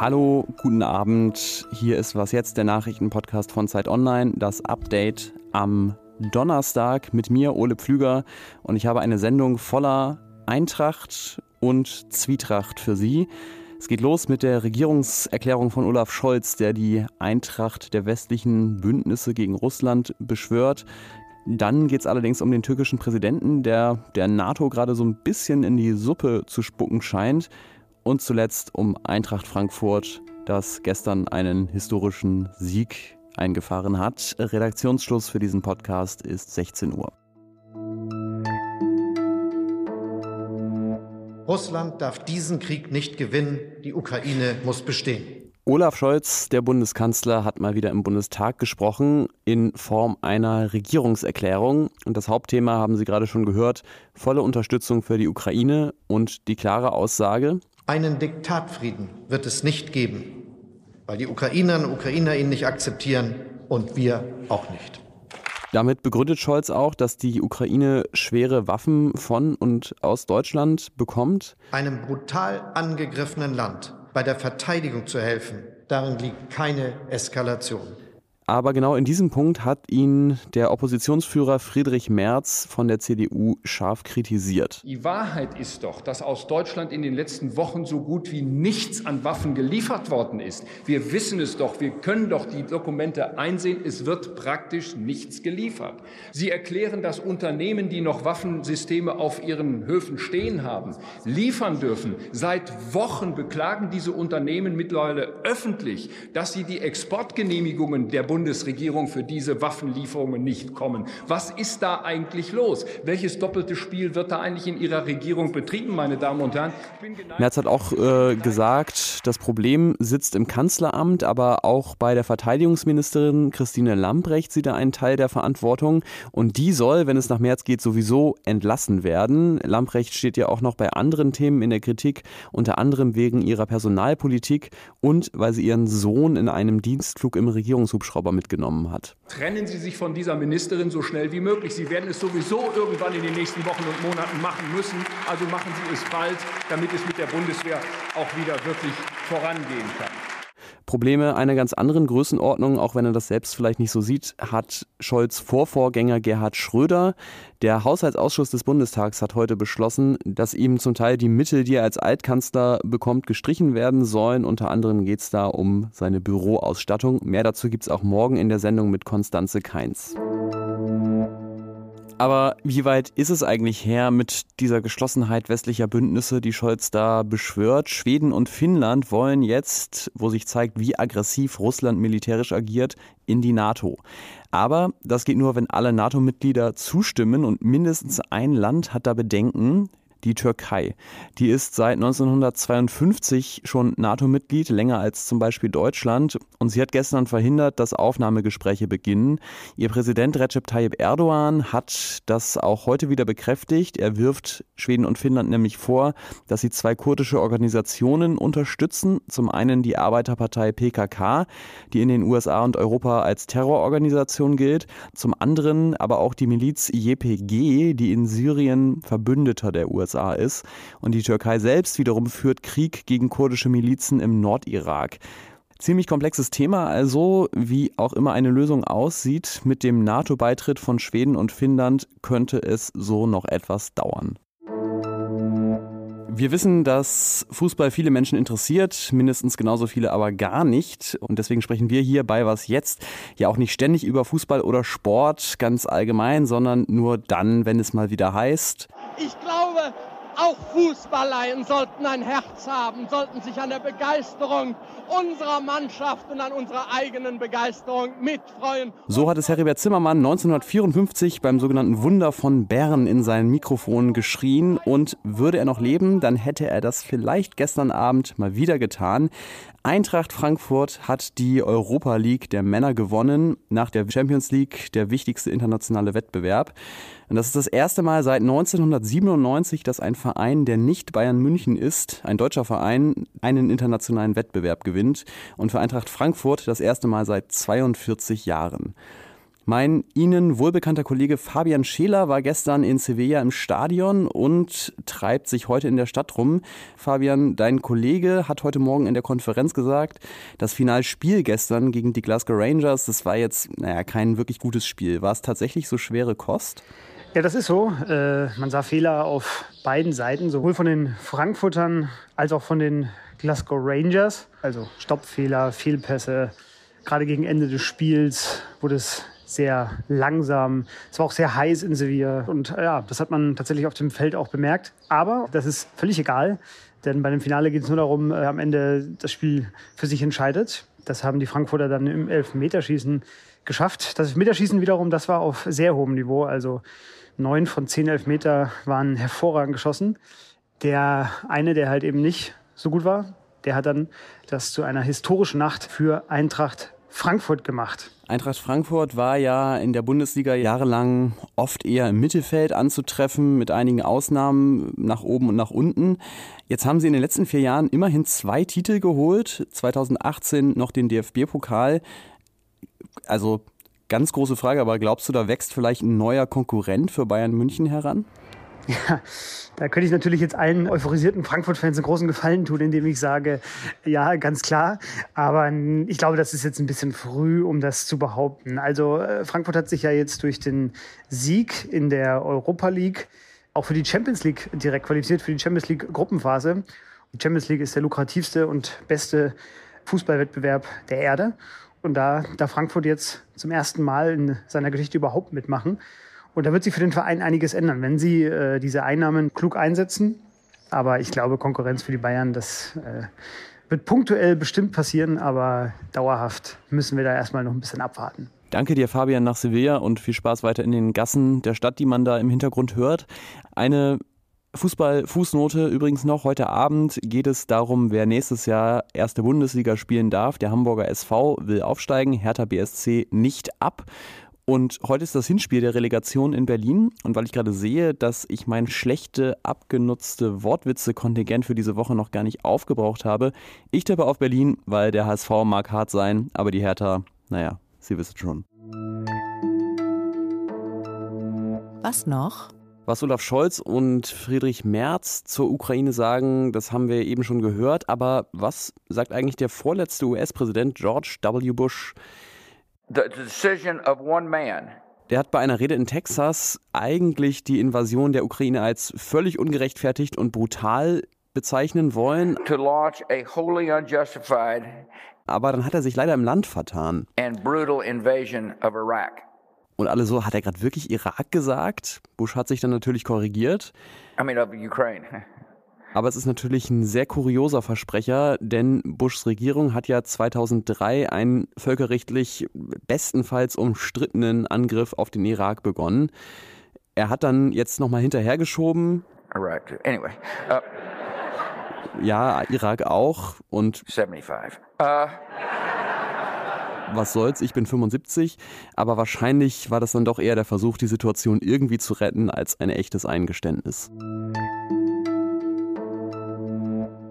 Hallo, guten Abend. Hier ist was jetzt, der Nachrichtenpodcast von Zeit Online. Das Update am Donnerstag mit mir, Ole Pflüger. Und ich habe eine Sendung voller Eintracht und Zwietracht für Sie. Es geht los mit der Regierungserklärung von Olaf Scholz, der die Eintracht der westlichen Bündnisse gegen Russland beschwört. Dann geht es allerdings um den türkischen Präsidenten, der der NATO gerade so ein bisschen in die Suppe zu spucken scheint. Und zuletzt um Eintracht Frankfurt, das gestern einen historischen Sieg eingefahren hat. Redaktionsschluss für diesen Podcast ist 16 Uhr. Russland darf diesen Krieg nicht gewinnen. Die Ukraine muss bestehen. Olaf Scholz, der Bundeskanzler, hat mal wieder im Bundestag gesprochen in Form einer Regierungserklärung. Und das Hauptthema haben Sie gerade schon gehört, volle Unterstützung für die Ukraine und die klare Aussage, einen Diktatfrieden wird es nicht geben, weil die Ukrainerinnen und Ukrainer ihn nicht akzeptieren und wir auch nicht. Damit begründet Scholz auch, dass die Ukraine schwere Waffen von und aus Deutschland bekommt. Einem brutal angegriffenen Land bei der Verteidigung zu helfen, darin liegt keine Eskalation. Aber genau in diesem Punkt hat ihn der Oppositionsführer Friedrich Merz von der CDU scharf kritisiert. Die Wahrheit ist doch, dass aus Deutschland in den letzten Wochen so gut wie nichts an Waffen geliefert worden ist. Wir wissen es doch, wir können doch die Dokumente einsehen, es wird praktisch nichts geliefert. Sie erklären, dass Unternehmen, die noch Waffensysteme auf ihren Höfen stehen haben, liefern dürfen. Seit Wochen beklagen diese Unternehmen mittlerweile öffentlich, dass sie die Exportgenehmigungen der Bundesregierung Bundesregierung für diese Waffenlieferungen nicht kommen. Was ist da eigentlich los? Welches doppelte Spiel wird da eigentlich in Ihrer Regierung betrieben, meine Damen und Herren? Merz hat auch äh, gesagt, das Problem sitzt im Kanzleramt, aber auch bei der Verteidigungsministerin Christine Lambrecht sieht er einen Teil der Verantwortung. Und die soll, wenn es nach März geht, sowieso entlassen werden. Lambrecht steht ja auch noch bei anderen Themen in der Kritik, unter anderem wegen ihrer Personalpolitik und weil sie ihren Sohn in einem Dienstflug im Regierungshubschrauber Hubschrauber mitgenommen hat. Trennen Sie sich von dieser Ministerin so schnell wie möglich. Sie werden es sowieso irgendwann in den nächsten Wochen und Monaten machen müssen. Also machen Sie es bald, damit es mit der Bundeswehr auch wieder wirklich vorangehen kann. Probleme einer ganz anderen Größenordnung, auch wenn er das selbst vielleicht nicht so sieht, hat Scholz Vorvorgänger Gerhard Schröder. Der Haushaltsausschuss des Bundestags hat heute beschlossen, dass ihm zum Teil die Mittel, die er als Altkanzler bekommt, gestrichen werden sollen. Unter anderem geht es da um seine Büroausstattung. Mehr dazu gibt es auch morgen in der Sendung mit Konstanze Keins. Aber wie weit ist es eigentlich her mit dieser Geschlossenheit westlicher Bündnisse, die Scholz da beschwört? Schweden und Finnland wollen jetzt, wo sich zeigt, wie aggressiv Russland militärisch agiert, in die NATO. Aber das geht nur, wenn alle NATO-Mitglieder zustimmen und mindestens ein Land hat da Bedenken die Türkei. Die ist seit 1952 schon NATO-Mitglied, länger als zum Beispiel Deutschland. Und sie hat gestern verhindert, dass Aufnahmegespräche beginnen. Ihr Präsident Recep Tayyip Erdogan hat das auch heute wieder bekräftigt. Er wirft Schweden und Finnland nämlich vor, dass sie zwei kurdische Organisationen unterstützen. Zum einen die Arbeiterpartei PKK, die in den USA und Europa als Terrororganisation gilt. Zum anderen aber auch die Miliz YPG, die in Syrien Verbündeter der USA USA ist. Und die Türkei selbst wiederum führt Krieg gegen kurdische Milizen im Nordirak. Ziemlich komplexes Thema, also wie auch immer eine Lösung aussieht, mit dem NATO-Beitritt von Schweden und Finnland könnte es so noch etwas dauern. Wir wissen, dass Fußball viele Menschen interessiert, mindestens genauso viele aber gar nicht. Und deswegen sprechen wir hier bei Was Jetzt ja auch nicht ständig über Fußball oder Sport ganz allgemein, sondern nur dann, wenn es mal wieder heißt. Ich glaube, auch Fußballleien sollten ein Herz haben, sollten sich an der Begeisterung unserer Mannschaft und an unserer eigenen Begeisterung mitfreuen. So hat es Heribert Zimmermann 1954 beim sogenannten Wunder von Bern in sein Mikrofon geschrien. Und würde er noch leben, dann hätte er das vielleicht gestern Abend mal wieder getan. Eintracht Frankfurt hat die Europa League der Männer gewonnen, nach der Champions League der wichtigste internationale Wettbewerb. Und das ist das erste Mal seit 1997, dass ein Verein, der nicht Bayern München ist, ein deutscher Verein, einen internationalen Wettbewerb gewinnt. Und für Eintracht Frankfurt das erste Mal seit 42 Jahren. Mein Ihnen wohlbekannter Kollege Fabian Scheler war gestern in Sevilla im Stadion und treibt sich heute in der Stadt rum. Fabian, dein Kollege hat heute Morgen in der Konferenz gesagt, das Finalspiel gestern gegen die Glasgow Rangers, das war jetzt, naja, kein wirklich gutes Spiel. War es tatsächlich so schwere Kost? Ja, das ist so. Äh, man sah Fehler auf beiden Seiten, sowohl von den Frankfurtern als auch von den Glasgow Rangers. Also Stoppfehler, Fehlpässe. Gerade gegen Ende des Spiels wurde es sehr langsam. Es war auch sehr heiß in Sevilla. Und ja, das hat man tatsächlich auf dem Feld auch bemerkt. Aber das ist völlig egal. Denn bei dem Finale geht es nur darum, äh, am Ende das Spiel für sich entscheidet. Das haben die Frankfurter dann im Elfmeterschießen geschafft. Das Elfmeterschießen wiederum, das war auf sehr hohem Niveau. Also neun von zehn Elfmeter waren hervorragend geschossen. Der eine, der halt eben nicht so gut war, der hat dann das zu einer historischen Nacht für Eintracht Frankfurt gemacht. Eintracht Frankfurt war ja in der Bundesliga jahrelang oft eher im Mittelfeld anzutreffen, mit einigen Ausnahmen nach oben und nach unten. Jetzt haben sie in den letzten vier Jahren immerhin zwei Titel geholt. 2018 noch den DFB-Pokal. Also ganz große Frage, aber glaubst du, da wächst vielleicht ein neuer Konkurrent für Bayern München heran? Ja, da könnte ich natürlich jetzt allen euphorisierten Frankfurt-Fans einen großen Gefallen tun, indem ich sage, ja, ganz klar. Aber ich glaube, das ist jetzt ein bisschen früh, um das zu behaupten. Also äh, Frankfurt hat sich ja jetzt durch den Sieg in der Europa League auch für die Champions League direkt qualifiziert, für die Champions League Gruppenphase. Die Champions League ist der lukrativste und beste Fußballwettbewerb der Erde. Und da darf Frankfurt jetzt zum ersten Mal in seiner Geschichte überhaupt mitmachen. Und da wird sich für den Verein einiges ändern, wenn sie äh, diese Einnahmen klug einsetzen. Aber ich glaube, Konkurrenz für die Bayern, das äh, wird punktuell bestimmt passieren, aber dauerhaft müssen wir da erstmal noch ein bisschen abwarten. Danke dir, Fabian, nach Sevilla und viel Spaß weiter in den Gassen der Stadt, die man da im Hintergrund hört. Eine Fußball-Fußnote übrigens noch. Heute Abend geht es darum, wer nächstes Jahr erste Bundesliga spielen darf. Der Hamburger SV will aufsteigen, Hertha BSC nicht ab. Und heute ist das Hinspiel der Relegation in Berlin. Und weil ich gerade sehe, dass ich mein schlechte, abgenutzte Wortwitze-Kontingent für diese Woche noch gar nicht aufgebraucht habe, ich tippe auf Berlin, weil der HSV mag hart sein, aber die Hertha, naja, Sie wissen schon. Was noch? Was Olaf Scholz und Friedrich Merz zur Ukraine sagen, das haben wir eben schon gehört. Aber was sagt eigentlich der vorletzte US-Präsident George W. Bush? The decision of one man. Der hat bei einer Rede in Texas eigentlich die Invasion der Ukraine als völlig ungerechtfertigt und brutal bezeichnen wollen. To launch a wholly unjustified aber dann hat er sich leider im Land vertan. and brutal invasion of Iraq. Und alle so, hat er gerade wirklich Irak gesagt? Bush hat sich dann natürlich korrigiert. I mean, of Ukraine. Aber es ist natürlich ein sehr kurioser Versprecher, denn Bushs Regierung hat ja 2003 einen völkerrechtlich bestenfalls umstrittenen Angriff auf den Irak begonnen. Er hat dann jetzt nochmal hinterhergeschoben. Iraq. too. Anyway, uh, Ja, Irak auch. Und 75. Uh, was soll's, ich bin 75. Aber wahrscheinlich war das dann doch eher der Versuch, die Situation irgendwie zu retten, als ein echtes Eingeständnis.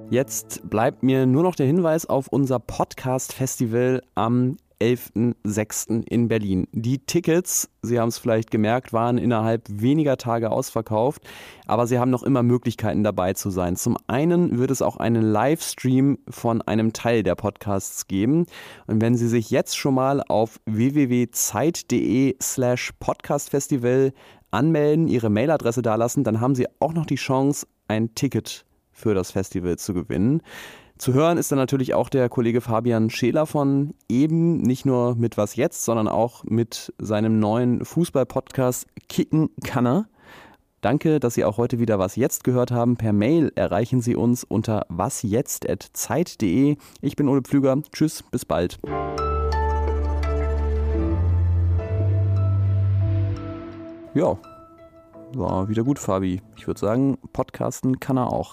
Jetzt bleibt mir nur noch der Hinweis auf unser Podcast-Festival am 11.06. in Berlin. Die Tickets, Sie haben es vielleicht gemerkt, waren innerhalb weniger Tage ausverkauft, aber Sie haben noch immer Möglichkeiten dabei zu sein. Zum einen wird es auch einen Livestream von einem Teil der Podcasts geben. Und wenn Sie sich jetzt schon mal auf www.zeit.de slash podcastfestival anmelden, Ihre Mailadresse dalassen, dann haben Sie auch noch die Chance, ein Ticket für das Festival zu gewinnen. Zu hören ist dann natürlich auch der Kollege Fabian Scheler von eben, nicht nur mit Was Jetzt, sondern auch mit seinem neuen Fußball-Podcast Kicken Kanner. Danke, dass Sie auch heute wieder Was Jetzt gehört haben. Per Mail erreichen Sie uns unter wasjetzt.zeit.de. Ich bin Ole Pflüger. Tschüss, bis bald. Ja, war wieder gut, Fabi. Ich würde sagen, podcasten kann er auch.